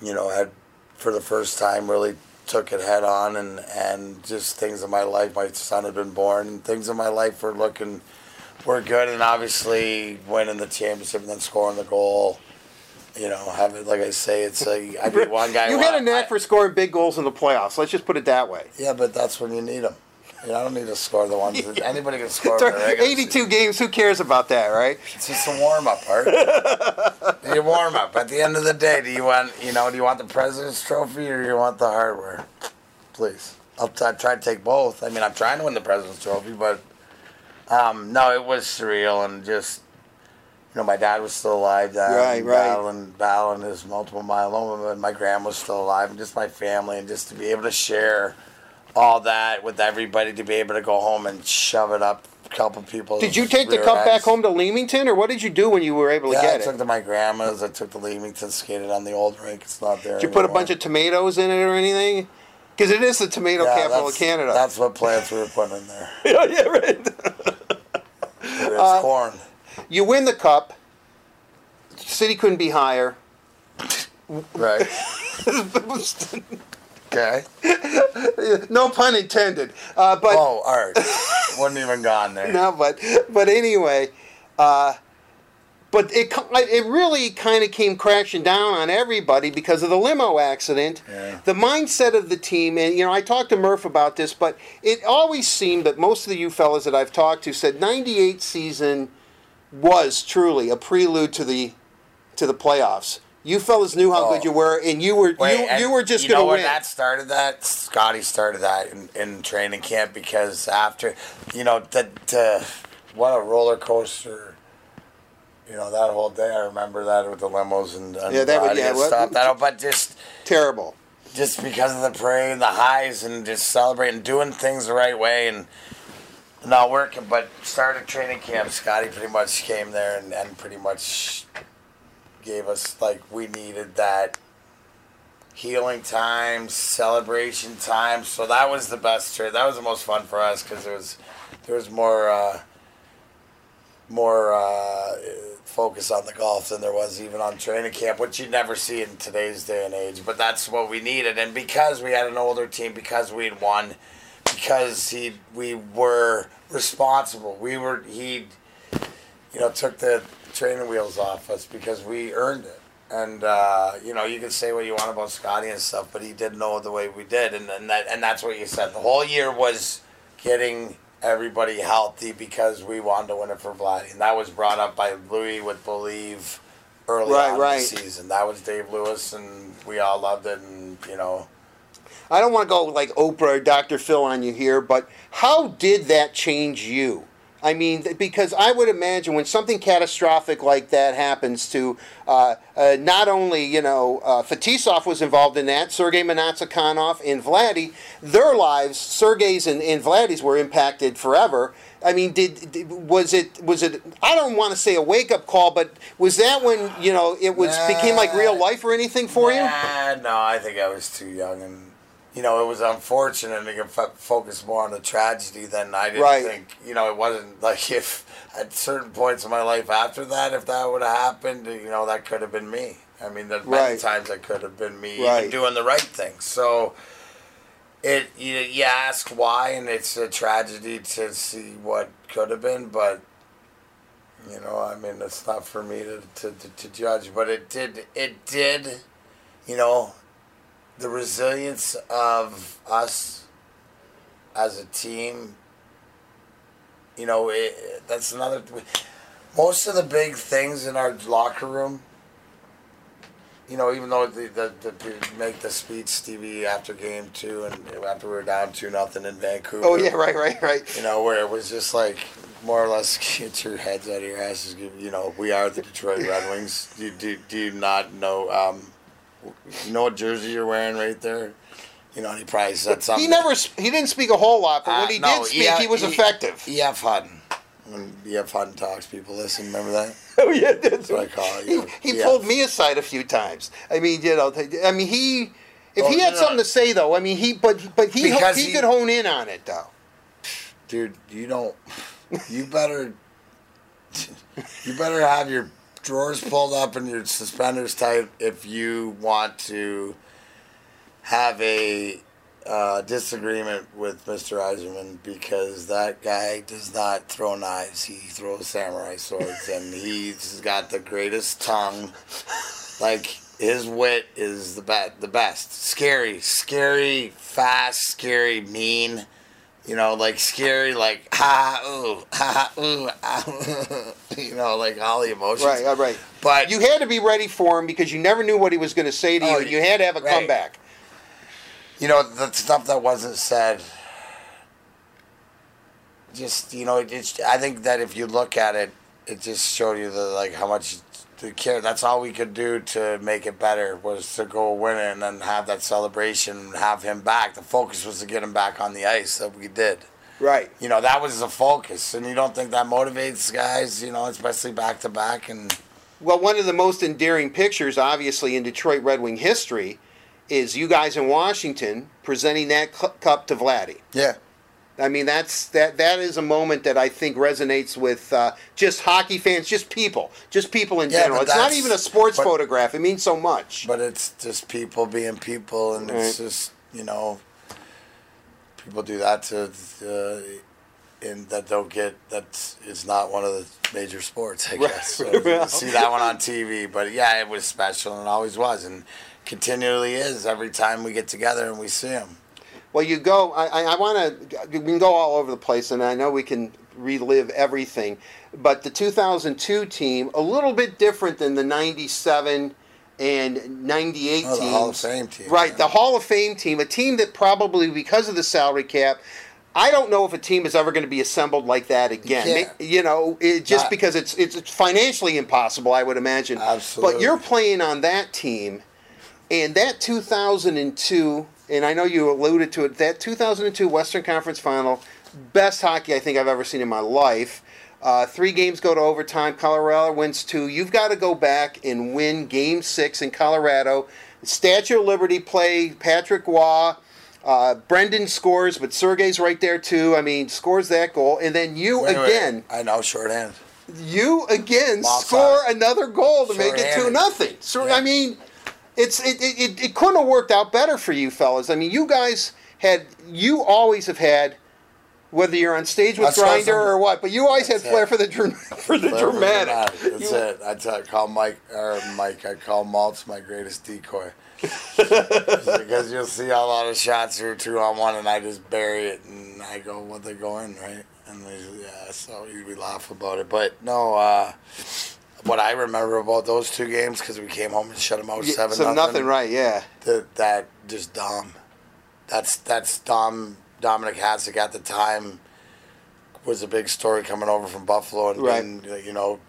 you know, had for the first time really took it head on, and and just things in my life. My son had been born, and things in my life were looking were good, and obviously winning the championship and then scoring the goal. You know, having like I say, it's a I beat one guy. you had a knack I- for scoring big goals in the playoffs. Let's just put it that way. yeah, but that's when you need them. Yeah, I don't need to score the ones. that- Anybody can score. in the regular 82 games. Who cares about that, right? It's just a warm up, Art. Your warm up. At the end of the day, do you want you know do you want the President's Trophy or do you want the hardware? Please, I'll t- I try to take both. I mean, I'm trying to win the President's Trophy, but um, no, it was surreal and just you know my dad was still alive, then, Right, right. battling battling his multiple myeloma, and my grandma was still alive, and just my family, and just to be able to share all that with everybody, to be able to go home and shove it up. a Couple people. Did you take the cup back home to Leamington, or what did you do when you were able to Yeah, get it? I took it? to my grandma's. I took the Leamington, skated on the old rink. It's not there. Did you put a bunch of tomatoes in it or anything? Because it is the tomato capital of Canada. That's what plants we were putting in there. yeah, yeah, right. It's Uh, corn. You win the cup. City couldn't be higher. Right. Okay. no pun intended. Uh, but Oh, art. Wouldn't even gone there. no, but but anyway, uh, but it it really kind of came crashing down on everybody because of the limo accident. Yeah. The mindset of the team, and you know, I talked to Murph about this, but it always seemed that most of the you fellas that I've talked to said '98 season was truly a prelude to the to the playoffs. You fellas knew how Oh. good you were, and you were Wait, you, you were just you going to when win. that started that Scotty started that in, in training camp because after you know that what a roller coaster you know that whole day I remember that with the limos and, and Yeah, that would- yeah, what- stuff that but just Terrible. just because of the parade and the highs and just celebrating doing things the right way and not working but started training camp Scotty pretty much came there and, and pretty much gave us like we needed that healing time celebration time so that was the best trade that was the most fun for us because there was there was more uh, more uh, focus on the golf than there was even on training camp, which you never see in today's day and age. But that's what we needed, and because we had an older team, because we had won, because he we were responsible. We were he, you know, took the training wheels off us because we earned it. And uh, you know, you can say what you want about Scotty and stuff, but he didn't know the way we did, and, and that and that's what you said. The whole year was getting everybody healthy because we wanted to win it for Vladdy, and that was brought up by Lewis with Believe early Right, on right. the season. That was Dave Lewis, and we all loved it, and you know, I don't want to go like Oprah or Dr. Phil on you here, but how did that change you? I mean, because I would imagine when something catastrophic like that happens to uh, uh, not only, you know, uh, Fetisov was involved in that, Sergei Mnatsakanov and Vladdy, their lives, Sergei's and, and Vladdy's were impacted forever. I mean, did, did was it was it? I don't want to say a wake up call, but was that when you know it was became like real life or anything for you? Nah, no, I think I was too young, and you know, it was unfortunate to fo- focus more on the tragedy than I didn't Right. think. You know, it wasn't like if at certain points in my life after that, if that would have happened, you know, that could have been me. I mean, there's many Right. times that could have been me Right. even doing the right thing. So. It you, you ask why, and it's a tragedy to see what could have been, but you know, I mean, it's not for me to, to, to, to judge, but it did, it did, you know, the resilience of us as a team, you know, it, that's another, most of the big things in our locker room, you know, even though the, the, the, make the speech Stevie after game two and after we were down two nothing in Vancouver. Oh yeah, right, right, right. You know, where it was just like more or less get your heads out of your asses. You know, we are the Detroit Red Wings. Do, do, do you not know? Um, you know what jersey you're wearing right there? You know, and he probably said something. He never he didn't speak a whole lot, but Uh, when he no, did speak, E- he was E- effective. E.F. Hutton. When E.F. Hutton talks, people listen. Remember that? Oh yeah, that's what I call it, He, yeah. he Yeah. pulled me aside a few times. I mean, you know, I mean he. If Oh, he had no. something to say, though, I mean, he but but he Because he, he- could hone in on it, though. dude, you don't. You better. You better have your drawers pulled up and your suspenders tight if you want to have a uh, disagreement with Mr. Yzerman because that guy does not throw knives. He throws samurai swords and he's got the greatest tongue. Like his wit is the be- the best. Scary, scary, fast, scary, mean. You know, like scary, like ha ooh ha ooh, ah, you know, like all the emotions. Right, right. But You had to be ready for him because you never knew what he was going to say to Oh, you. You had to have a right. comeback. you know the stuff that wasn't said. Just you know, it's. I think that if you look at it, it just showed you the like how much the care. That's all we could do to make it better was to go win it and then have that celebration, and have him back. The focus was to get him back on the ice. That we did. Right. You know that was the focus, and you don't think that motivates guys. You know, especially back to back and. Well, one of the most endearing pictures, obviously, in Detroit Red Wing history is you guys in Washington presenting that cu- cup to Vladdy. Yeah. I mean, that's that. That is a moment that I think resonates with uh, just hockey fans, just people, just people in Yeah, general. It's not even a sports but- photograph. It means so much. But it's just people being people, and it's just you know, people do that to, uh, and that don't get that's it's not one of the major sports, I Right. guess. So you see that one on TV, but yeah, it was special and always was, and continually is every time we get together and we see them. Well, you go. I, I, want to. We can go all over the place, and I know we can relive everything. But the 2002 team, a little bit different than the 97 and 98 Oh, the. Hall of Fame team, Right, yeah. the Hall of Fame team, a team that probably because of the salary cap. I don't know if a team is ever going to be assembled like that again. can't. You know, it, just Not- because it's, it's it's financially impossible, I would imagine. Absolutely. But you're playing on that team, and that 2002, and I know you alluded to it, that 2002 Western Conference Final, best hockey I think I've ever seen in my life. Uh, three games go to overtime. Colorado wins two. You've got to go back and win Game Six in Colorado. Statue of Liberty play. Patrick Roy. Uh, Brendan scores, but Sergey's right there too. I mean, scores that goal, and then you Wait, wait, again, I know shorthand. you again Lost score another goal to make it two nothing. So Yeah. I mean, it's it, it, it, couldn't have worked out better for you fellas. I mean, you guys had you always have had whether you're on stage with Grinder or what, but you always had flair it. for the for the Whatever dramatic. That's You- it. I call Mike or Mike. I call Maltz my greatest decoy. because you'll see a lot of shots are two on one, and I just bury it, and I go, "What they go in, right?" And they, yeah, so we laugh about it. But no, uh, what I remember about those two games because we came home and shut them out Yeah, seven so nothing. right? Yeah. That that just Dom. That's that's Dom Dominik Hasek at the time was a big story coming over from Buffalo and Right. being, you know,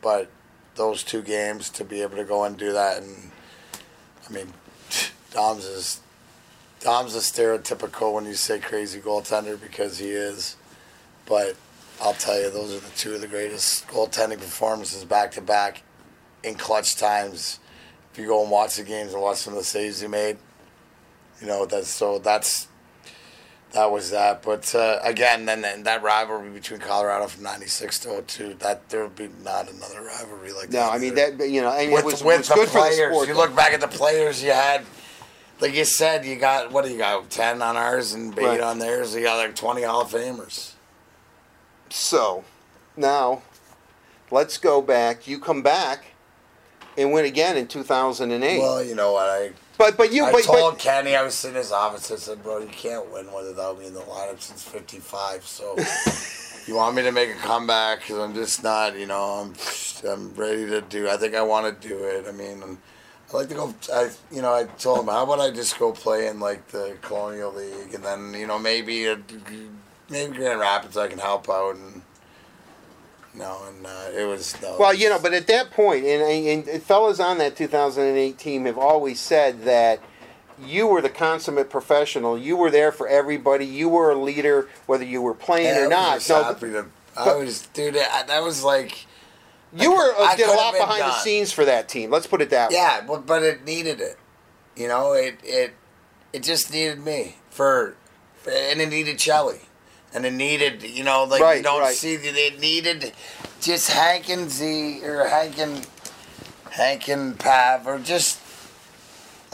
but those two games to be able to go and do that and I mean Dom's is Dom's a stereotypical when you say crazy goaltender because he is. But I'll tell you, those are the two of the greatest goaltending performances back to back in clutch times. If you go and watch the games and watch some of the saves he made, you know that's so that's that was that. But uh, again, then then that rivalry between Colorado from '96 to 02, that there would be not another rivalry like No, that. I mean either that. You know, I mean, with, it was, with it was the good players. for the sport. you look back at the players you had. Like you said, you got what do you got? Ten on ours and eight Right. on theirs. You got like twenty Hall of Famers. So, now, let's go back. You come back and win again in 2008. Well, you know what I. but but you I but, told but Kenny I was sitting in his office. I said, "Bro, you can't win without me in the lineup since '55. So, you want me to make a comeback? Because I'm just not. You know, I'm I'm ready to do. I think I want to do it. I mean, I'm, I like to go. I you know I told him how about I just go play in like the Colonial League and then you know maybe a, maybe Grand Rapids I can help out and. No, and uh, it was no. well, you know, but at that point, and, and, and fellas on that 2008 team have always said that you were the consummate professional. You were there for everybody. You were a leader, whether you were playing Yeah, or not. was No, happy to. I was, dude. I, that was like. you were I did a lot behind the scenes for that team. Let's put it that way. Yeah, but but it needed it. You know, it it it just needed me for, and it needed Chelly, and it needed you know like Right, you don't right. see that it needed just Hank and Z or Hank and Hank and Pav or just.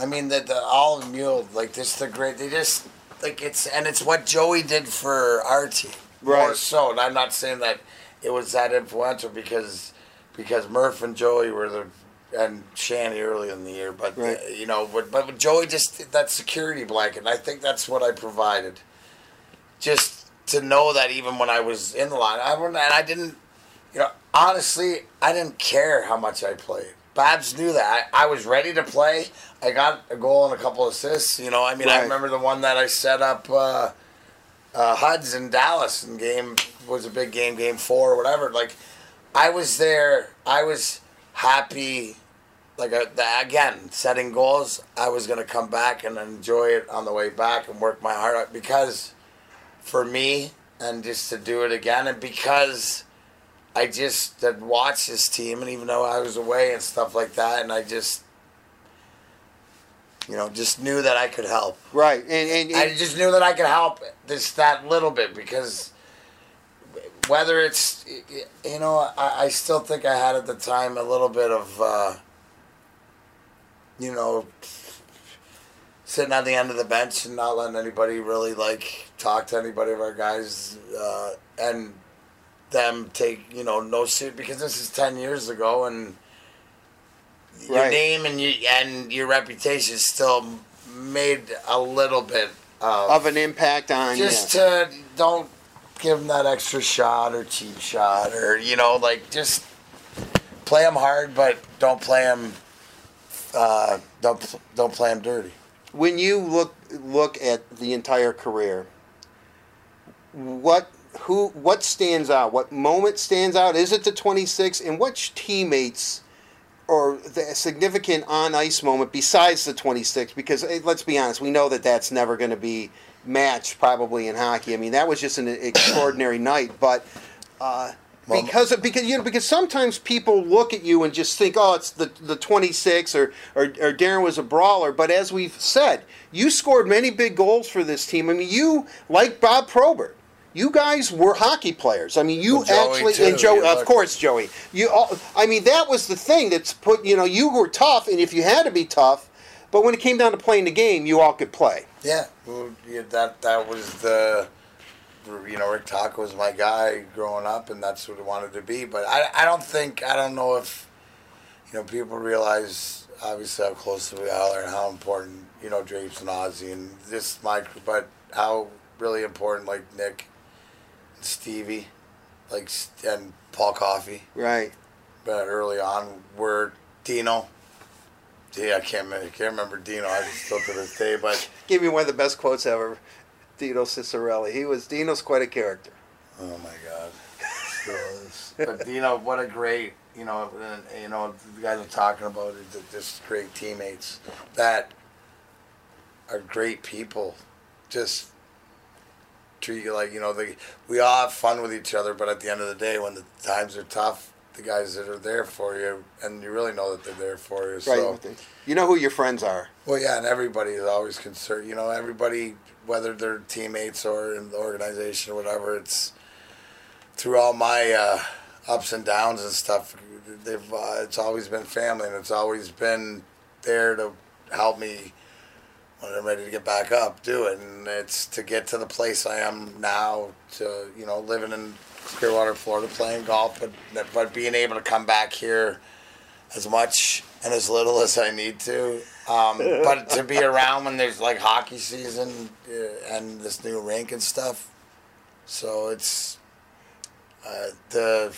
I mean that the all Mule like this the great they just like it's and it's what Joey did for our team more Right. so and I'm not saying that it was that influential because because Murph and Joey were the and Shanny early in the year, but uh, Right. you know, but but Joey just that security blanket. And I think that's what I provided. Just to know that even when I was in the line, I and I didn't, you know, honestly, I didn't care how much I played. Babs knew that. I, I was ready to play. I got a goal and a couple assists. You know, I mean, I remember the one that I set up uh, uh, Huds in Dallas in game was a big game, game four or whatever. Like, I was there. I was happy. Like uh, the- again, setting goals. I was gonna come back and enjoy it on the way back and work my heart out because, for me, and just to do it again, and because I just had watched this team, and even though I was away and stuff like that, and I just, you know, just knew that I could help. Right, and and, I just knew that I could help this that little bit because whether it's you know I, I still think I had at the time a little bit of uh, you know sitting on the end of the bench and not letting anybody really like talk to anybody of our guys uh, and them take you know no suit because this is ten years ago and your Right. name and you and your reputation is still made a little bit of, of an impact on just you. to don't give them that extra shot or cheap shot or you know like just play them hard but don't play them uh, don't don't play them dirty when you look look at the entire career, what who what stands out? What moment stands out? Is it the 26? And which teammates or the significant on ice moment besides the 26? Because eh, let's be honest, we know that that's never going to be matched probably in hockey. I mean, that was just an extraordinary night, but. Uh, Well, because of, because you know because sometimes people look at you and just think oh it's the the 26 or, or or Darren was a brawler but as we've said you scored many big goals for this team I mean you like Bob Probert you guys were hockey players. I mean you Well, actually too, and Joe of course Joey. You all, I mean that was the thing that's put you know you were tough and if you had to be tough but when it came down to playing the game you all could play. Yeah, well, yeah that that was the you know Rick Tocchet was my guy growing up and that's what I wanted to be but I, I don't think I don't know if you know people realize obviously how close we are and how important you know Drapes and Ozzy and this my but how really important like Nick and Stevie like and Paul Coffey right but early on were Dino. Yeah, I can't remember, I can't remember Dino. I just still to this day, but give me one of the best quotes ever Dino Ciccarelli he was Dino's quite a character oh my god. But Dino, what a great you know, uh, you know the guys are talking about it, just great teammates that are great people. Just treat you like you know they we all have fun with each other, but at the end of the day, when the times are tough. The guys that are there for you, and you really know that they're there for you. right So, you know who your friends are Well, yeah, and everybody is always concerned. You know, everybody, whether they're teammates or in the organization or whatever, it's through all my uh, ups and downs and stuff. They've uh, it's always been family, and it's always been there to help me when I'm ready to get back up, do it, and it's to get to the place I am now. To you know, living in Clearwater, Florida, playing golf, but but being able to come back here as much and as little as I need to. Um, but to be around when there's like hockey season uh, and this new rink and stuff. So it's uh, the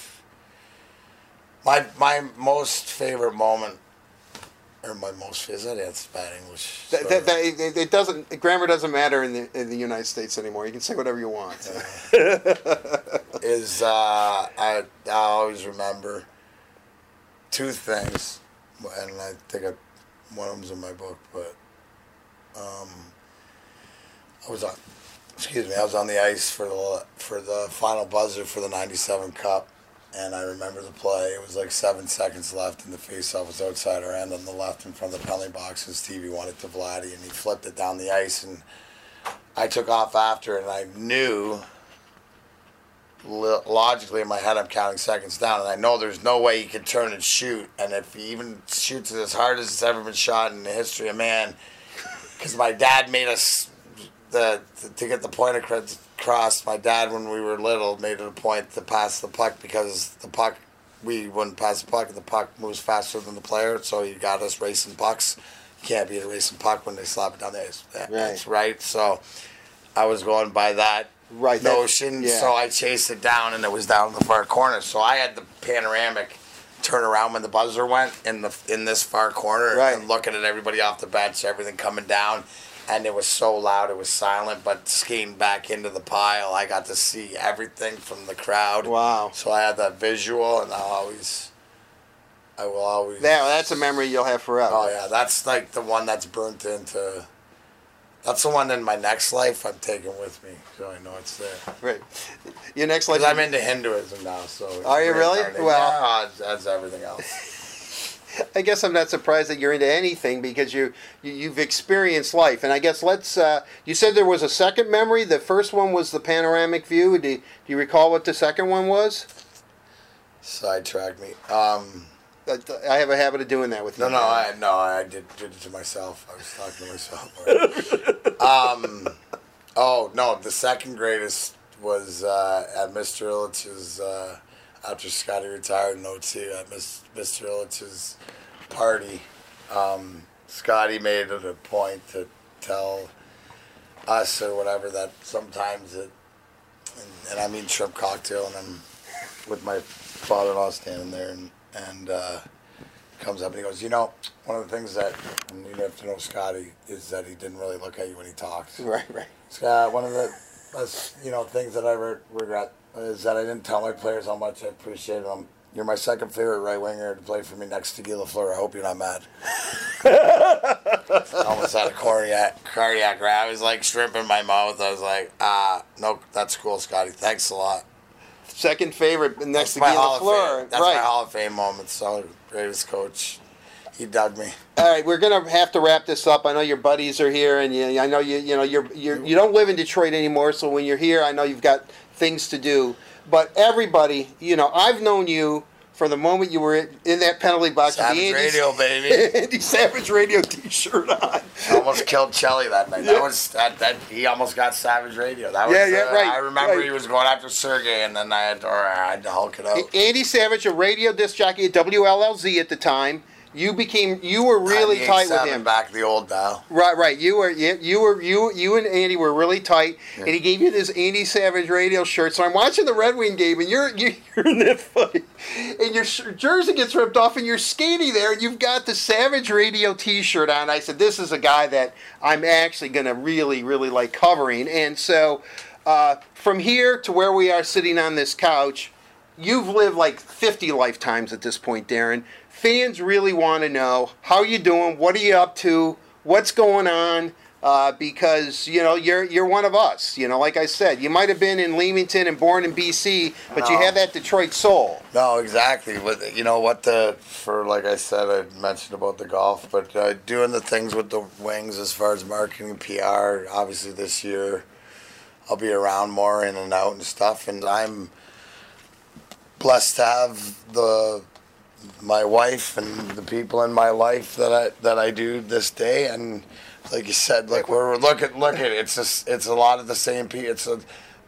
my my most favorite moment. Or my most. Is that that's bad English? That, that, that, it, it doesn't grammar doesn't matter in the in the United States anymore. You can say whatever you want. is uh, I, I always remember two things, and I think I, one of them's in my book, but um, I was on, excuse me, I was on the ice for the for the final buzzer for the '97 Cup, and I remember the play. It was like seven seconds left, and the faceoff was outside our end on the left in front of the penalty box, and Stevie wanted to Vladdy, and he flipped it down the ice, and I took off after, and I knew logically in my head, I'm counting seconds down, and I know there's no way he can turn and shoot. And if he even shoots it as hard as it's ever been shot in the history of man, because my dad made us the to get the point acro- across. My dad, when we were little, made it a point to pass the puck because the puck we wouldn't pass the puck, and the puck moves faster than the player, so he got us racing pucks. You can't a racing puck when they slap it down the ice. That's right. So I was going by that Right, that- notion. yeah. So I chased it down, and it was down in the far corner. So I had the panoramic turn around when the buzzer went in the in this far corner Right. and looking at everybody off the bench, everything coming down. And it was so loud, it was silent. But skating back into the pile, I got to see everything from the crowd. Wow. So I had that visual, and I'll always, I will always. Yeah, that's a memory you'll have forever. Oh yeah, that's like the one that's burnt into. That's the one in my next life I'm taking with me, so I know it's there. Right. Your next life. I'm into Hinduism now, so. Are you really? Well- yeah, as everything else. I guess I'm not surprised that you're into anything because you, you you've experienced life. And I guess let's. Uh, you said there was a second memory. The first one was the panoramic view. Do, do you recall what the second one was? Sidetrack me. Um, I I have a habit of doing that with you. no, no, I no, I did did it to myself. I was talking to myself. um, oh no, the second greatest was uh, at Mr. Ilitch's uh, after Scotty retired in 02 at Mr. Ilitch's party. Um, Scotty made it a point to tell us or whatever that sometimes it, and, and I mean shrimp cocktail, and I'm with my father-in-law standing there, and and uh, comes up and he goes, you know, one of the things that and you have to know Scotty is that he didn't really look at you when he talks. Right, right. Scott, one of the that's, you know things that I re- regret is that I didn't tell my players how much I appreciated them. You're my second favorite right winger to play for me next to Guy Lafleur. I hope you're not mad. Almost had a cardiac cardiac grab. I was like shrimp in my mouth. I was like, ah, no, that's cool, Scotty. Thanks a lot. Second favorite next That's to my Guy Lafleur. That's right. my Hall of Fame moment. So greatest coach. He dug me. All right, we're gonna have to wrap this up. I know your buddies are here, and you, I know you, you know, you're, you're you don't live in Detroit anymore. So when you're here, I know you've got things to do. But everybody, you know, I've known you from the moment you were in, in that penalty box Savage the Radio, baby. Andy Savage Radio T-shirt on. Almost killed Chelly that night. Yeah. That was that, that he almost got Savage Radio. That was Yeah, yeah, uh, right, I remember right. he was going after Sergey, and then I had or I had to hulk it up. Andy Savage, a radio disc jockey at WLLZ at the time. You became you were really tight with him. Back the old dial. Right, right. You were you, you were you you and Andy were really tight, and he gave you this Andy Savage radio shirt. So I'm watching the Red Wing game, and you're you're, in that fight, and your jersey gets ripped off, and you're skating there, and you've got the Savage Radio T-shirt on. I said, this is a guy that I'm actually going to really really like covering, and so uh, from here to where we are sitting on this couch, you've lived like 50 lifetimes at this point, Darren. Fans really want to know how you doing, what are you up to, what's going on, uh, because you know you're you're one of us. You know, like I said, you might have been in Leamington and born in BC, but you have that Detroit soul. No, exactly. But you know what the for like I said, I mentioned about the golf, but uh, doing the things with the wings as far as marketing, PR. Obviously, this year I'll be around more in and out and stuff, and I'm blessed to have the my wife and the people in my life that I that I do this day, and like you said, look, we're look at look at. It's just it's a lot of the same people. It's a,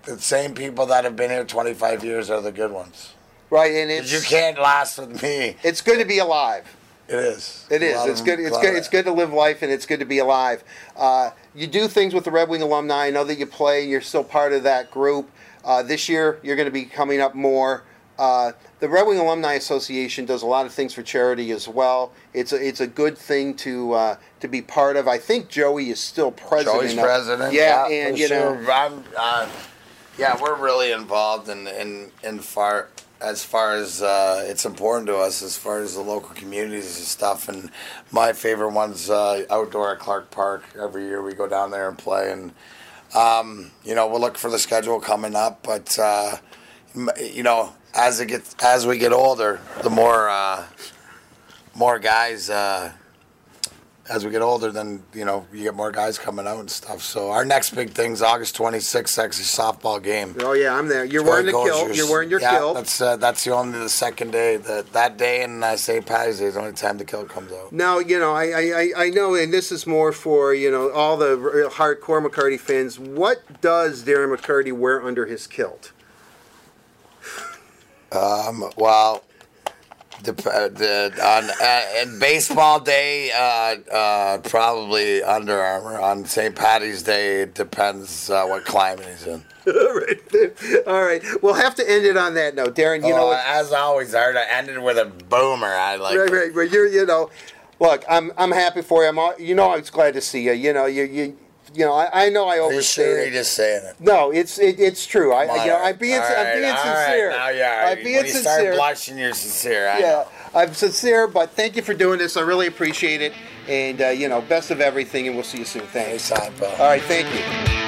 the same people that have been here 25 years are the good ones. Right, and it's you can't last with me. it's good to be alive. It is. It is. It's good. It's good. It's good to live life, and it's good to be alive. Uh, you do things with the Red Wing alumni. I know that you play. You're still part of that group. Uh, this year, you're going to be coming up more. Uh, the Red Wing Alumni Association does a lot of things for charity as well. It's a, it's a good thing to uh, to be part of. I think Joey is still president. Joey's of- president. Yeah, for and you sure. know, I'm, uh, yeah, we're really involved in in in far as far as uh, it's important to us as far as the local communities and stuff. And my favorite one's uh, outdoor at Clark Park. Every year we go down there and play, and um, you know we'll look for the schedule coming up. But uh, you know, as it gets as we get older, the more uh, more guys. Uh, as we get older, then you know you get more guys coming out and stuff. So our next big thing's August 26th, actually softball game. oh yeah, I'm there. You're wearing the kilt. You're wearing your yeah, kilt. That's uh, that's the only the second day that that day and uh, St. Patty's Day is the only time the kilt comes out. Now, you know, I, I, I- I know, and this is more for, you know, all the hardcore McCarty fans. What does Darren McCarty wear under his kilt? Um, well, Dep- uh, the, on uh, in baseball day, uh, uh, probably Under Armour. On St. Patty's Day, it depends uh, what climate he's in. All right. All right. We'll have to end it on that note, Darren. You know Oh, what? as always, I ended with a boomer. I like. right, right, right. You're, you know, look, I'm, I'm happy for you. I'm, all, you know, I was glad to see you. You know, you, you, you know, I, I know I you sure you're just saying it? No, it's it, it's true. I, you know, I'm being right, I'm being all right, sincere. Now you are. I'm being when you sincere. start blushing, you're sincere. I yeah, know. I'm sincere, but thank you for doing this. I really appreciate it, and uh, you know, best of everything, and we'll see you soon. Thanks. All right, thank you.